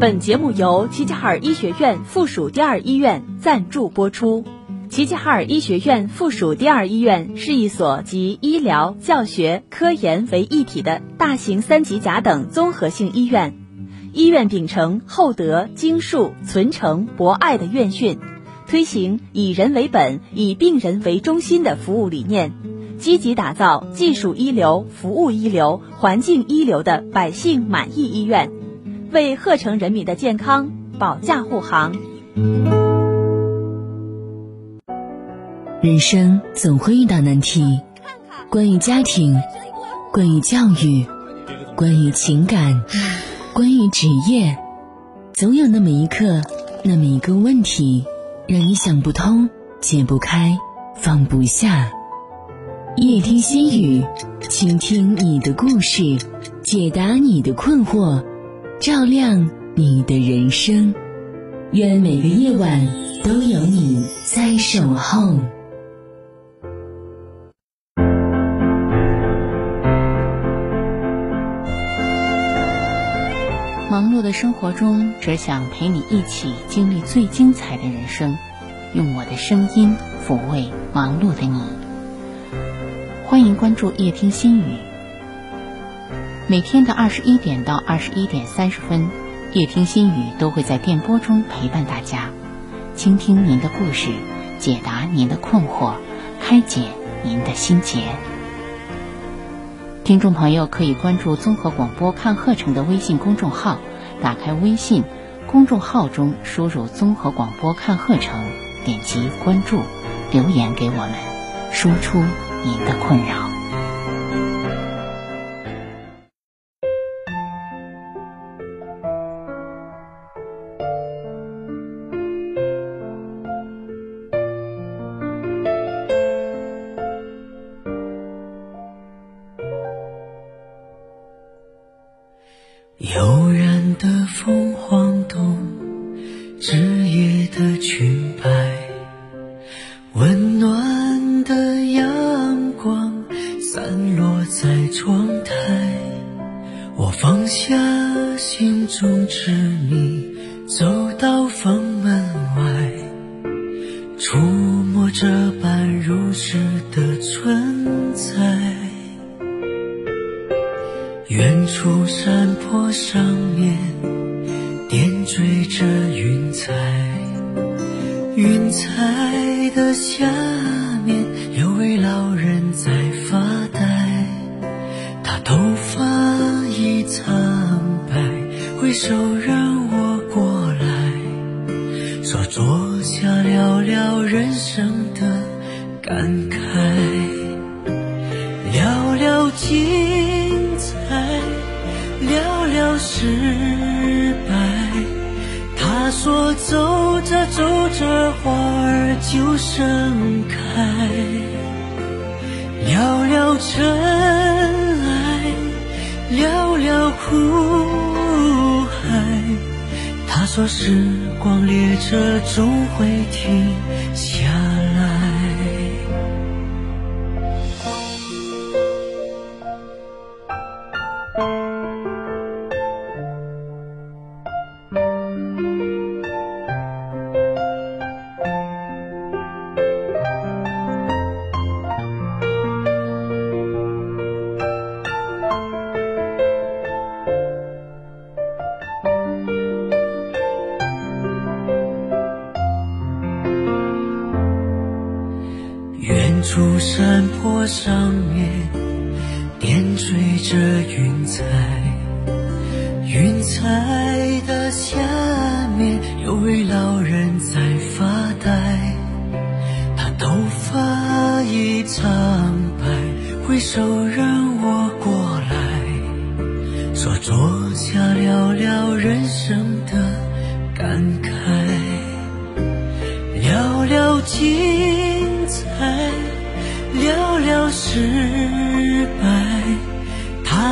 本节目由齐齐哈尔医学院附属第二医院赞助播出。齐齐哈尔医学院附属第二医院是一所集医疗、教学、科研为一体的大型三级甲等综合性医院。医院秉承厚德、精术、存诚、博爱的院训，推行以人为本、以病人为中心的服务理念，积极打造技术一流、服务一流、环境一流的百姓满意医院，为鹤城人民的健康保驾护航。人生总会遇到难题，关于家庭，关于教育，关于情感，关于职业，总有那么一刻，那么一个问题，让你想不通、解不开、放不下。夜听心语，倾听你的故事，解答你的困惑，照亮你的人生。愿每个夜晚都有你在守候。忙碌的生活中，只想陪你一起经历最精彩的人生，用我的声音抚慰忙碌的你。欢迎关注夜听心语，每天的二十一点到二十一点三十分，夜听心语都会在电波中陪伴大家，倾听您的故事，解答您的困惑，开解您的心结。听众朋友可以关注综合广播看鹤城的微信公众号，打开微信公众号中输入“综合广播看鹤城”，点击关注，留言给我们，说出您的困扰。云彩的下面有位老人在发呆，他头发已苍白，挥手让我过来，说坐下聊聊人生的感慨，就盛开。寥寥尘埃，寥寥苦海，他说时光列车终会停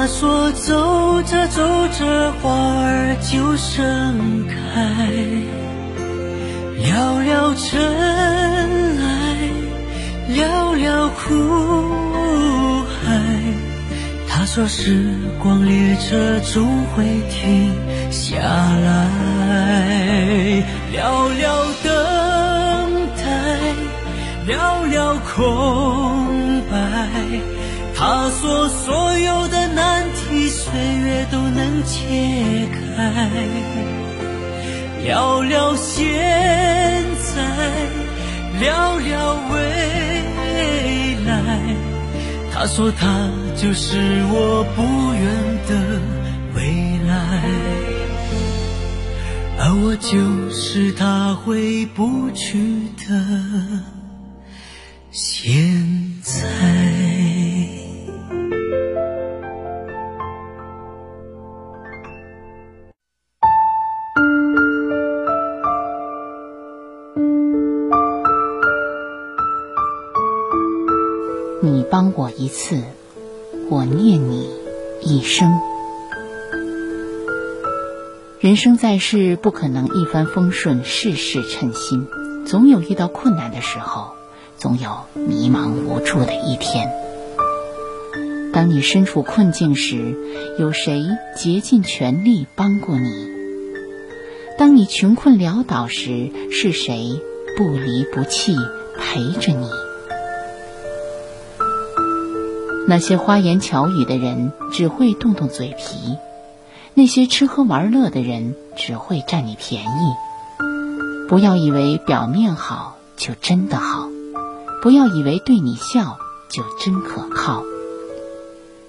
他说走着走着花儿就盛开，聊聊尘埃，聊聊苦海。他说时光列车终会停下来，寥寥等待，寥寥空白。他说所有的难题，岁月都能解开。聊聊现在，聊聊未来。他说他就是我不远的未来，而我就是他回不去的次，我念你一生。人生在世，不可能一帆风顺，事事称心，总有遇到困难的时候，总有迷茫无助的一天。当你身处困境时，有谁竭尽全力帮过你？当你穷困潦倒时，是谁不离不弃陪着你？那些花言巧语的人只会动动嘴皮，那些吃喝玩乐的人只会占你便宜。不要以为表面好就真的好，不要以为对你笑就真可靠。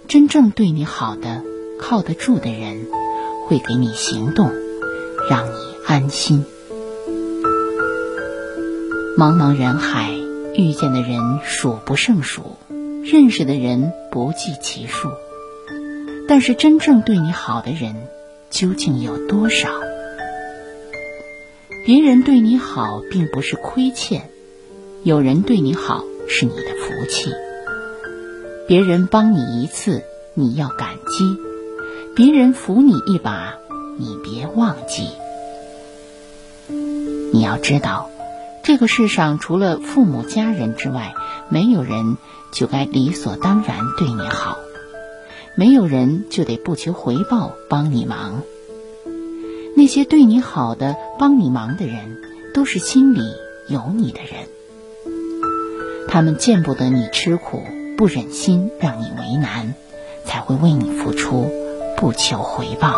真正对你好的、靠得住的人，会给你行动，让你安心。茫茫人海，遇见的人数不胜数。认识的人不计其数，但是真正对你好的人究竟有多少？别人对你好并不是亏欠，有人对你好是你的福气。别人帮你一次，你要感激；别人扶你一把，你别忘记。你要知道，这个世上除了父母家人之外，没有人。就该理所当然对你好，没有人就得不求回报帮你忙。那些对你好的、帮你忙的人，都是心里有你的人。他们见不得你吃苦，不忍心让你为难，才会为你付出，不求回报。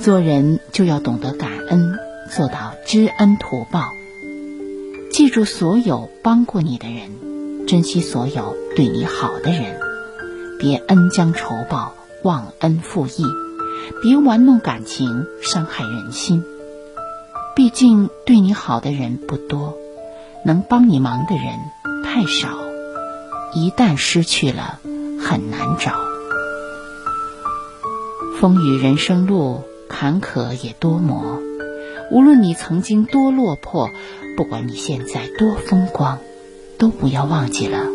做人就要懂得感恩，做到知恩图报。记住所有帮过你的人，珍惜所有对你好的人，别恩将仇报、忘恩负义，别玩弄感情、伤害人心。毕竟对你好的人不多，能帮你忙的人太少，一旦失去了，很难找。风雨人生路，坎坷也多磨。无论你曾经多落魄。不管你现在多风光，都不要忘记了，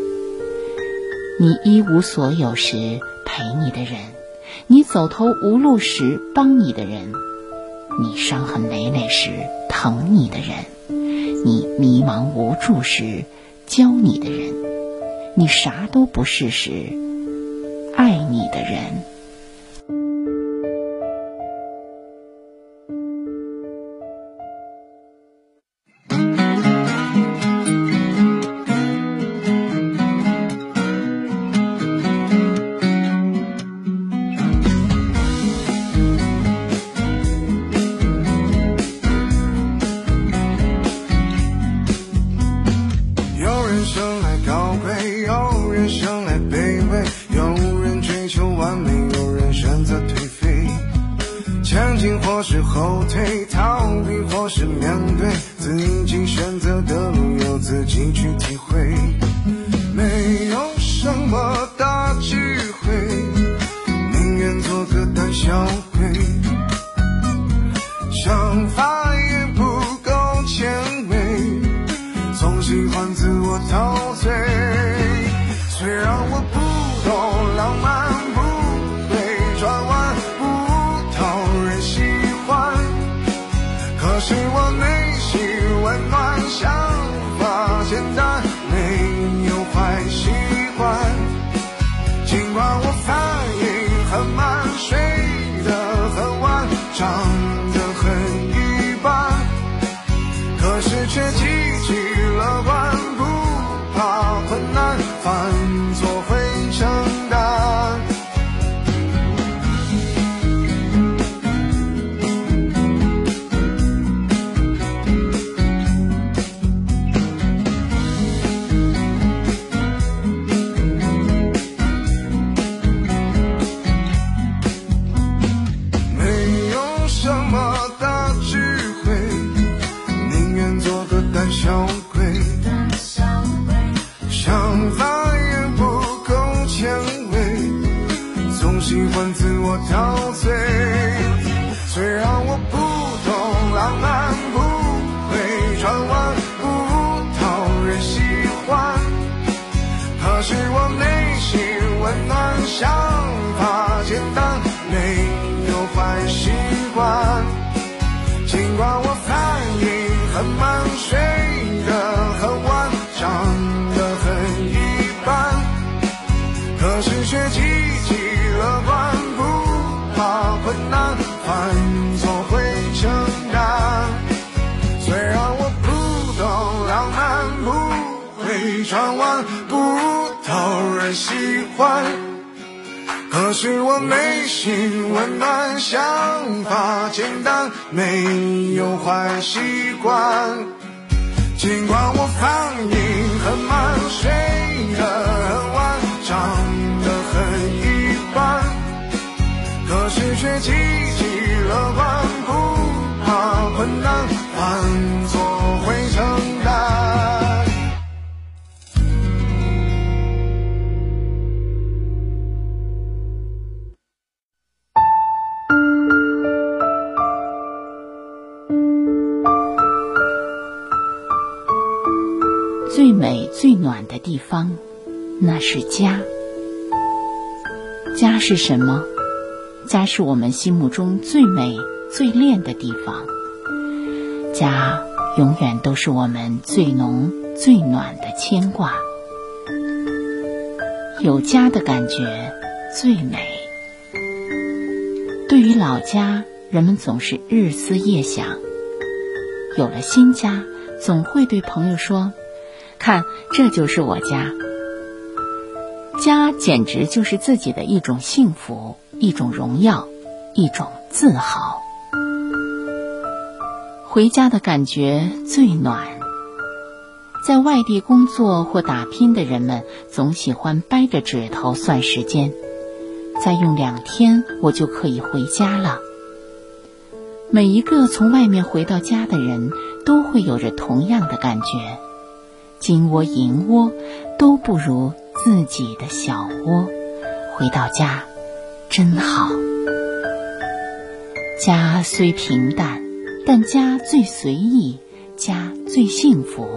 你一无所有时陪你的人，你走投无路时帮你的人，你伤痕累累时疼你的人，你迷茫无助时教你的人，你啥都不是时爱你的人。你选择的路由自己去体欢。可是我内心温暖，想法简单，没有坏习惯。尽管我反应很慢，睡得很晚，长得很一般，可是却积极乐观，不怕困难，犯错会承最暖的地方，那是家。家是什么？家是我们心目中最美最恋的地方。家永远都是我们最浓最暖的牵挂。有家的感觉最美。对于老家，人们总是日思夜想；有了新家，总会对朋友说。看，这就是我家。家简直就是自己的一种幸福，一种荣耀，一种自豪。回家的感觉最暖。在外地工作或打拼的人们，总喜欢掰着指头算时间，再用两天，我就可以回家了。每一个从外面回到家的人，都会有着同样的感觉。金窝银窝都不如自己的小窝，回到家真好。家虽平淡，但家最随意，家最幸福，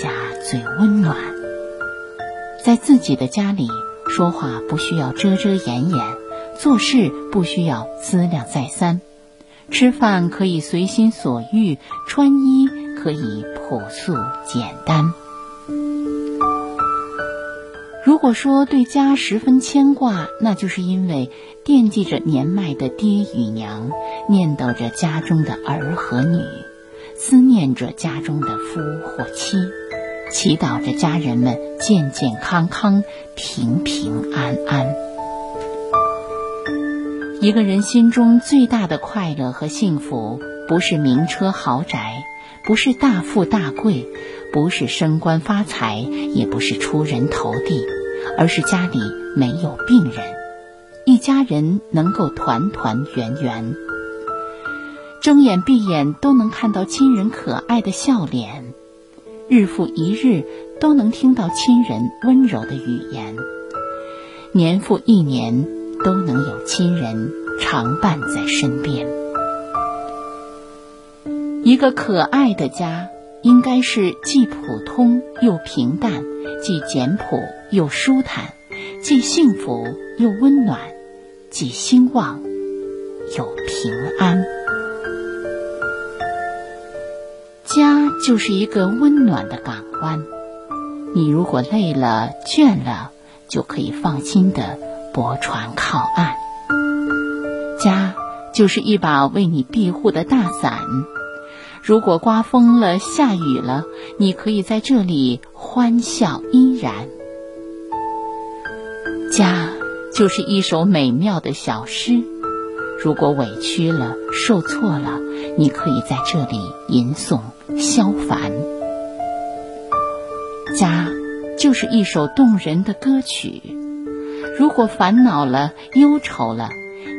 家最温暖。在自己的家里，说话不需要遮遮掩掩，做事不需要思量再三，吃饭可以随心所欲，穿衣可以朴素简单。如果说对家十分牵挂，那就是因为惦记着年迈的爹与娘，念叨着家中的儿和女，思念着家中的夫或妻，祈祷着家人们健健康康、平平安安。一个人心中最大的快乐和幸福，不是名车豪宅，不是大富大贵。不是升官发财，也不是出人头地，而是家里没有病人，一家人能够团团圆圆，睁眼闭眼都能看到亲人可爱的笑脸，日复一日都能听到亲人温柔的语言，年复一年都能有亲人常伴在身边，一个可爱的家。应该是既普通又平淡，既简朴又舒坦，既幸福又温暖，既兴旺又平安。家就是一个温暖的港湾，你如果累了倦了，就可以放心的泊船靠岸。家就是一把为你庇护的大伞。如果刮风了、下雨了，你可以在这里欢笑依然。家就是一首美妙的小诗。如果委屈了、受挫了，你可以在这里吟诵消烦。家就是一首动人的歌曲。如果烦恼了、忧愁了，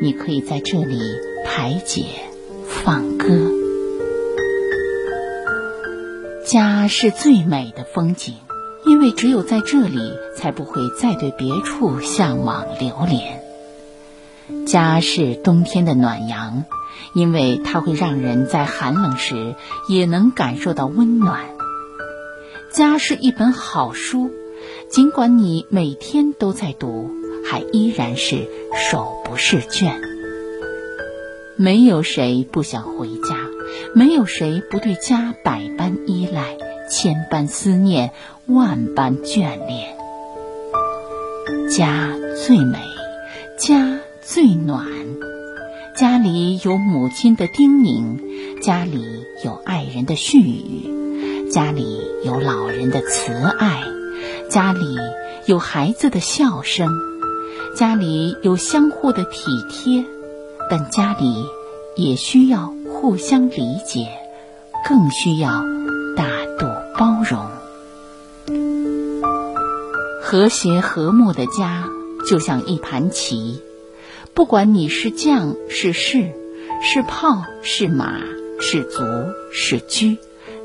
你可以在这里排解、放歌。家是最美的风景，因为只有在这里，才不会再对别处向往流连。家是冬天的暖阳，因为它会让人在寒冷时也能感受到温暖。家是一本好书，尽管你每天都在读，还依然是手不释卷。没有谁不想回家，没有谁不对家百般依赖、千般思念、万般眷恋。家最美，家最暖。家里有母亲的叮咛，家里有爱人的絮语，家里有老人的慈爱，家里有孩子的笑声，家里有相互的体贴，但家里也需要互相理解，更需要大度包容。和谐和睦的家，就像一盘棋。不管你是将是士，是炮是马是卒是车，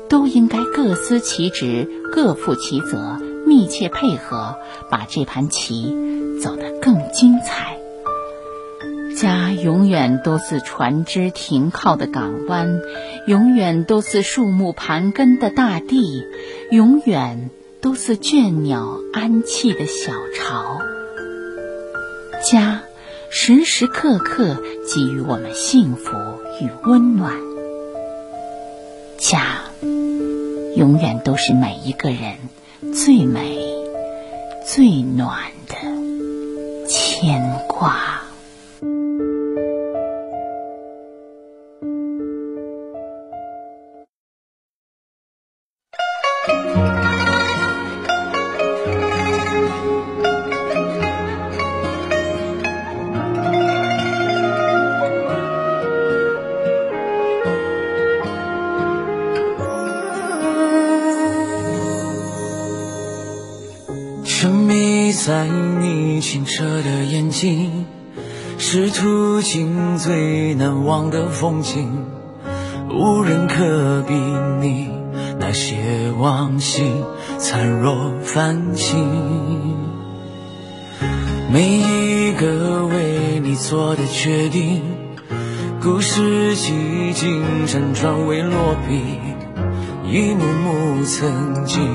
都应该各司其职，各负其责，密切配合，把这盘棋走得更精彩。家永远都是船只停靠的港湾，永远都是树木盘根的大地，永远都是倦鸟安栖的小巢。家。时时刻刻给予我们幸福与温暖，家永远都是每一个人最美、最暖的牵挂。在你清澈的眼睛，是途经最难忘的风景，无人可比拟那些往昔灿若繁星。每一个为你做的决定，故事几经辗转未落笔，一幕幕曾经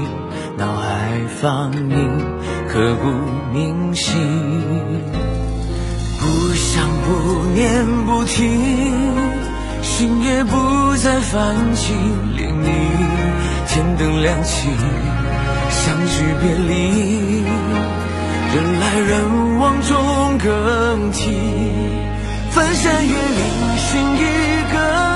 脑海放映。刻骨铭心，不想不念不听，心也不再泛起涟漪。天灯亮起，相聚别离，人来人往中更替。翻山越岭寻一个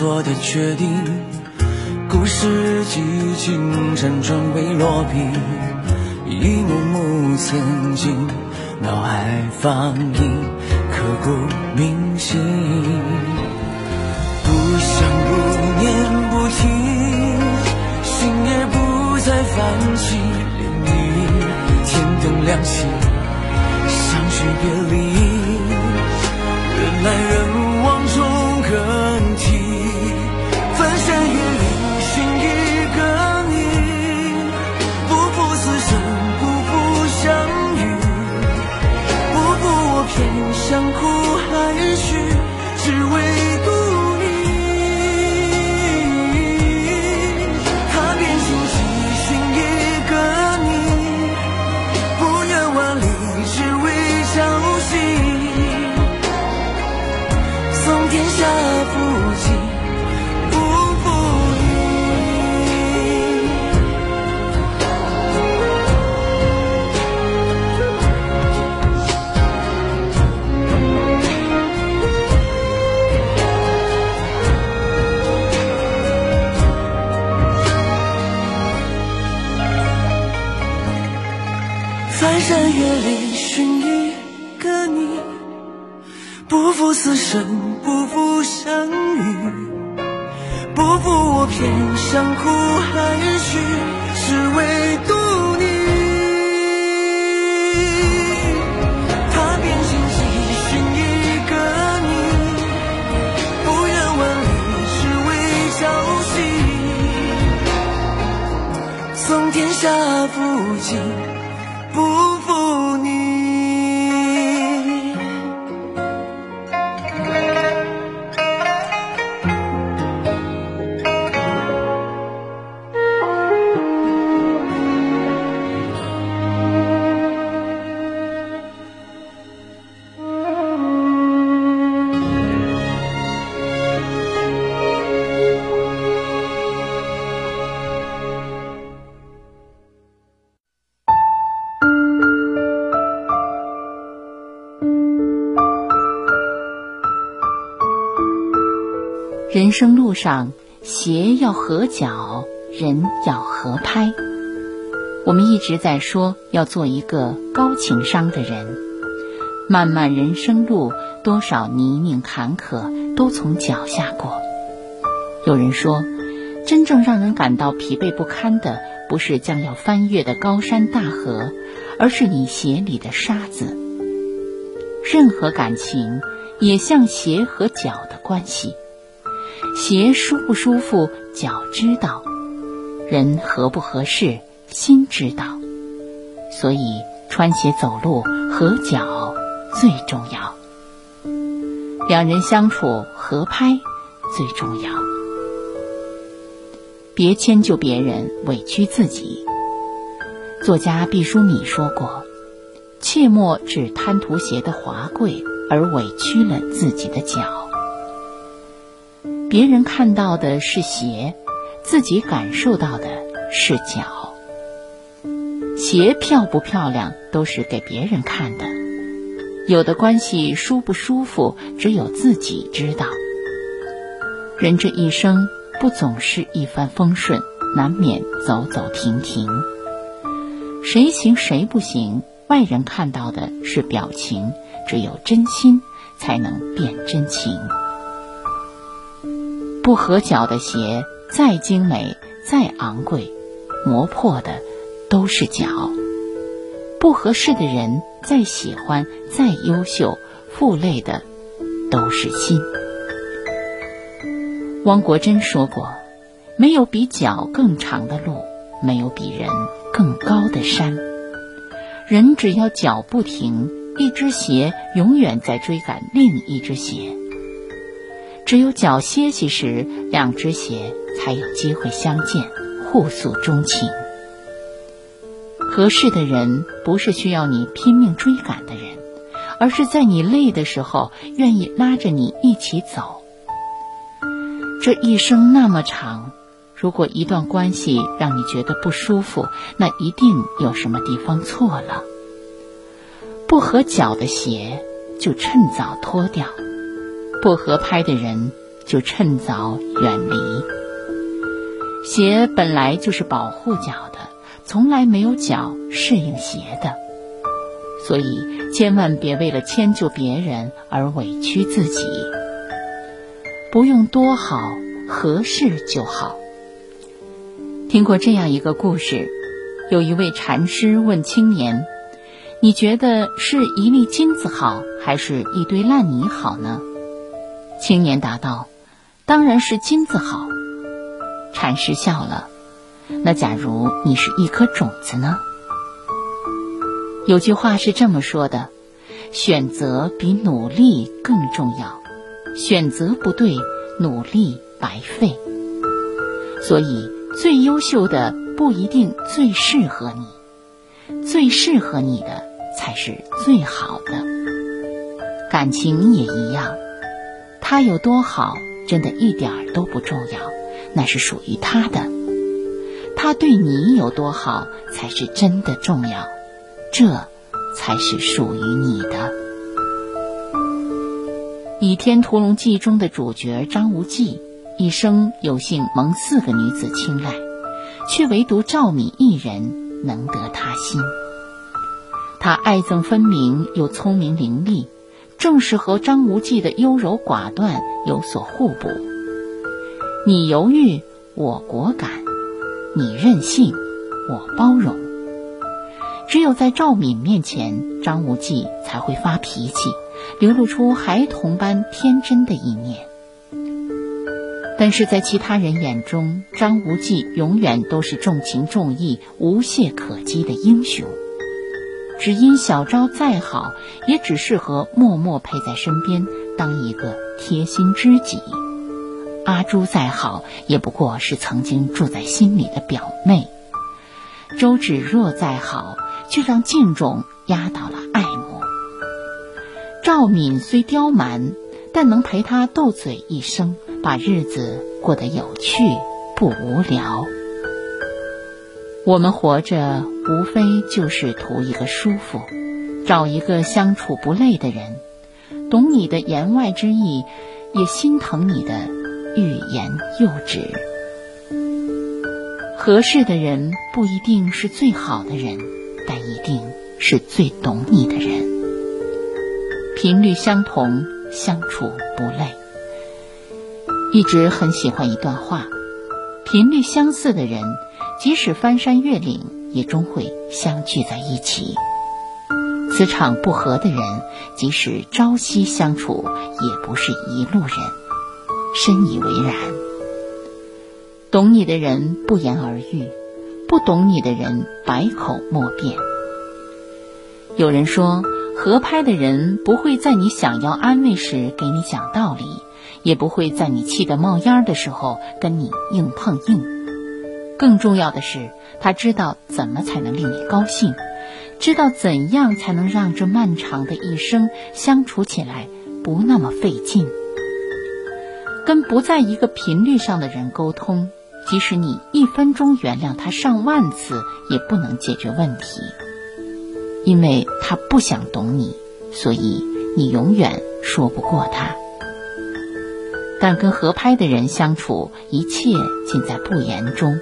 做的决定，故事几经辗转未落笔，一幕幕曾经脑海放映，刻骨铭心。不想不念不听，心也不再泛起涟漪。天灯亮起，相聚别离，人来人天下不弃，不负你。翻山越岭寻一个你，不负此生不。偏向苦海去，只为渡你。踏遍荆棘寻一个你，不远万里只为朝夕，从天下负尽。人生路上，鞋要合脚，人要合拍。我们一直在说要做一个高情商的人。漫漫人生路，多少泥泞坎坷都从脚下过。有人说，真正让人感到疲惫不堪的，不是将要翻越的高山大河，而是你鞋里的沙子。任何感情，也像鞋和脚的关系。鞋舒不舒服，脚知道；人合不合适，心知道。所以穿鞋走路合脚最重要。两人相处合拍最重要。别迁就别人，委屈自己。作家毕淑敏说过：“切莫只贪图鞋的华贵，而委屈了自己的脚。”别人看到的是鞋，自己感受到的是脚。鞋漂不漂亮都是给别人看的，有的关系舒不舒服只有自己知道。人这一生不总是一帆风顺，难免走走停停。谁行谁不行，外人看到的是表情，只有真心才能辨真情。不合脚的鞋，再精美、再昂贵，磨破的都是脚；不合适的人，再喜欢、再优秀，负累的都是心。汪国真说过：“没有比脚更长的路，没有比人更高的山。人只要脚不停，一只鞋永远在追赶另一只鞋。”只有脚歇息时，两只鞋才有机会相见，互诉衷情。合适的人不是需要你拼命追赶的人，而是在你累的时候愿意拉着你一起走。这一生那么长，如果一段关系让你觉得不舒服，那一定有什么地方错了。不合脚的鞋，就趁早脱掉。不合拍的人就趁早远离。鞋本来就是保护脚的，从来没有脚适应鞋的，所以千万别为了迁就别人而委屈自己。不用多好，合适就好。听过这样一个故事：有一位禅师问青年：“你觉得是一粒金子好，还是一堆烂泥好呢？”青年答道：“当然是金子好。”禅师笑了：“那假如你是一颗种子呢？”有句话是这么说的：“选择比努力更重要，选择不对，努力白费。”所以，最优秀的不一定最适合你，最适合你的才是最好的。感情也一样。他有多好，真的一点儿都不重要，那是属于他的。他对你有多好，才是真的重要，这才是属于你的。《倚天屠龙记》中的主角张无忌，一生有幸蒙四个女子青睐，却唯独赵敏一人能得他心。他爱憎分明又聪明伶俐，正是和张无忌的优柔寡断有所互补。你犹豫，我果敢；你任性，我包容。只有在赵敏面前，张无忌才会发脾气，流露出孩童般天真的一面。但是在其他人眼中，张无忌永远都是重情重义、无懈可击的英雄。只因小昭再好，也只适合默默陪在身边，当一个贴心知己；阿朱再好，也不过是曾经住在心里的表妹；周芷若再好，却让敬重压倒了爱慕；赵敏虽刁蛮，但能陪他斗嘴一生，把日子过得有趣不无聊。我们活着，无非就是图一个舒服，找一个相处不累的人，懂你的言外之意，也心疼你的欲言又止。合适的人不一定是最好的人，但一定是最懂你的人。频率相同，相处不累。一直很喜欢一段话：频率相似的人。即使翻山越岭，也终会相聚在一起。磁场不合的人，即使朝夕相处，也不是一路人。深以为然。懂你的人不言而喻，不懂你的人百口莫辩。有人说，合拍的人不会在你想要安慰时给你讲道理，也不会在你气得冒烟的时候跟你硬碰硬。更重要的是，他知道怎么才能令你高兴，知道怎样才能让这漫长的一生相处起来不那么费劲。跟不在一个频率上的人沟通，即使你一分钟原谅他上万次，也不能解决问题，因为他不想懂你，所以你永远说不过他。但跟合拍的人相处，一切尽在不言中。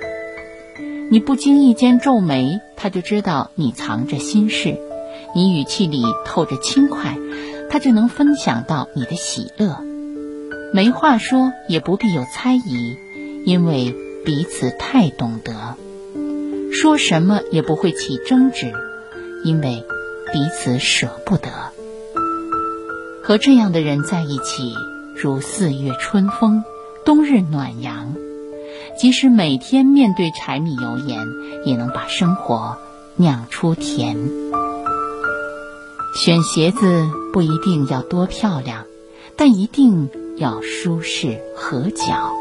你不经意间皱眉，他就知道你藏着心事；你语气里透着轻快，他就能分享到你的喜乐。没话说，也不必有猜疑，因为彼此太懂得。说什么也不会起争执，因为彼此舍不得。和这样的人在一起，如四月春风，冬日暖阳。即使每天面对柴米油盐，也能把生活酿出甜。选鞋子不一定要多漂亮，但一定要舒适合脚。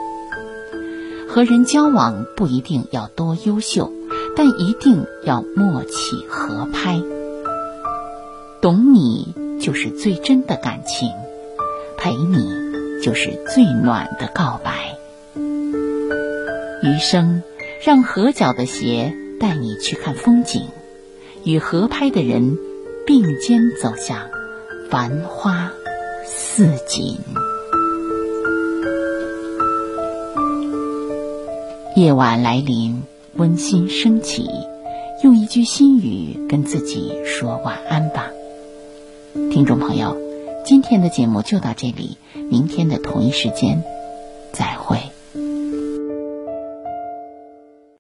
和人交往不一定要多优秀，但一定要默契合拍。懂你就是最真的感情，陪你就是最暖的告白。余生，让合脚的鞋带你去看风景，与合拍的人并肩走向繁花似锦。夜晚来临，温馨升起，用一句心语跟自己说晚安吧。听众朋友，今天的节目就到这里，明天的同一时间。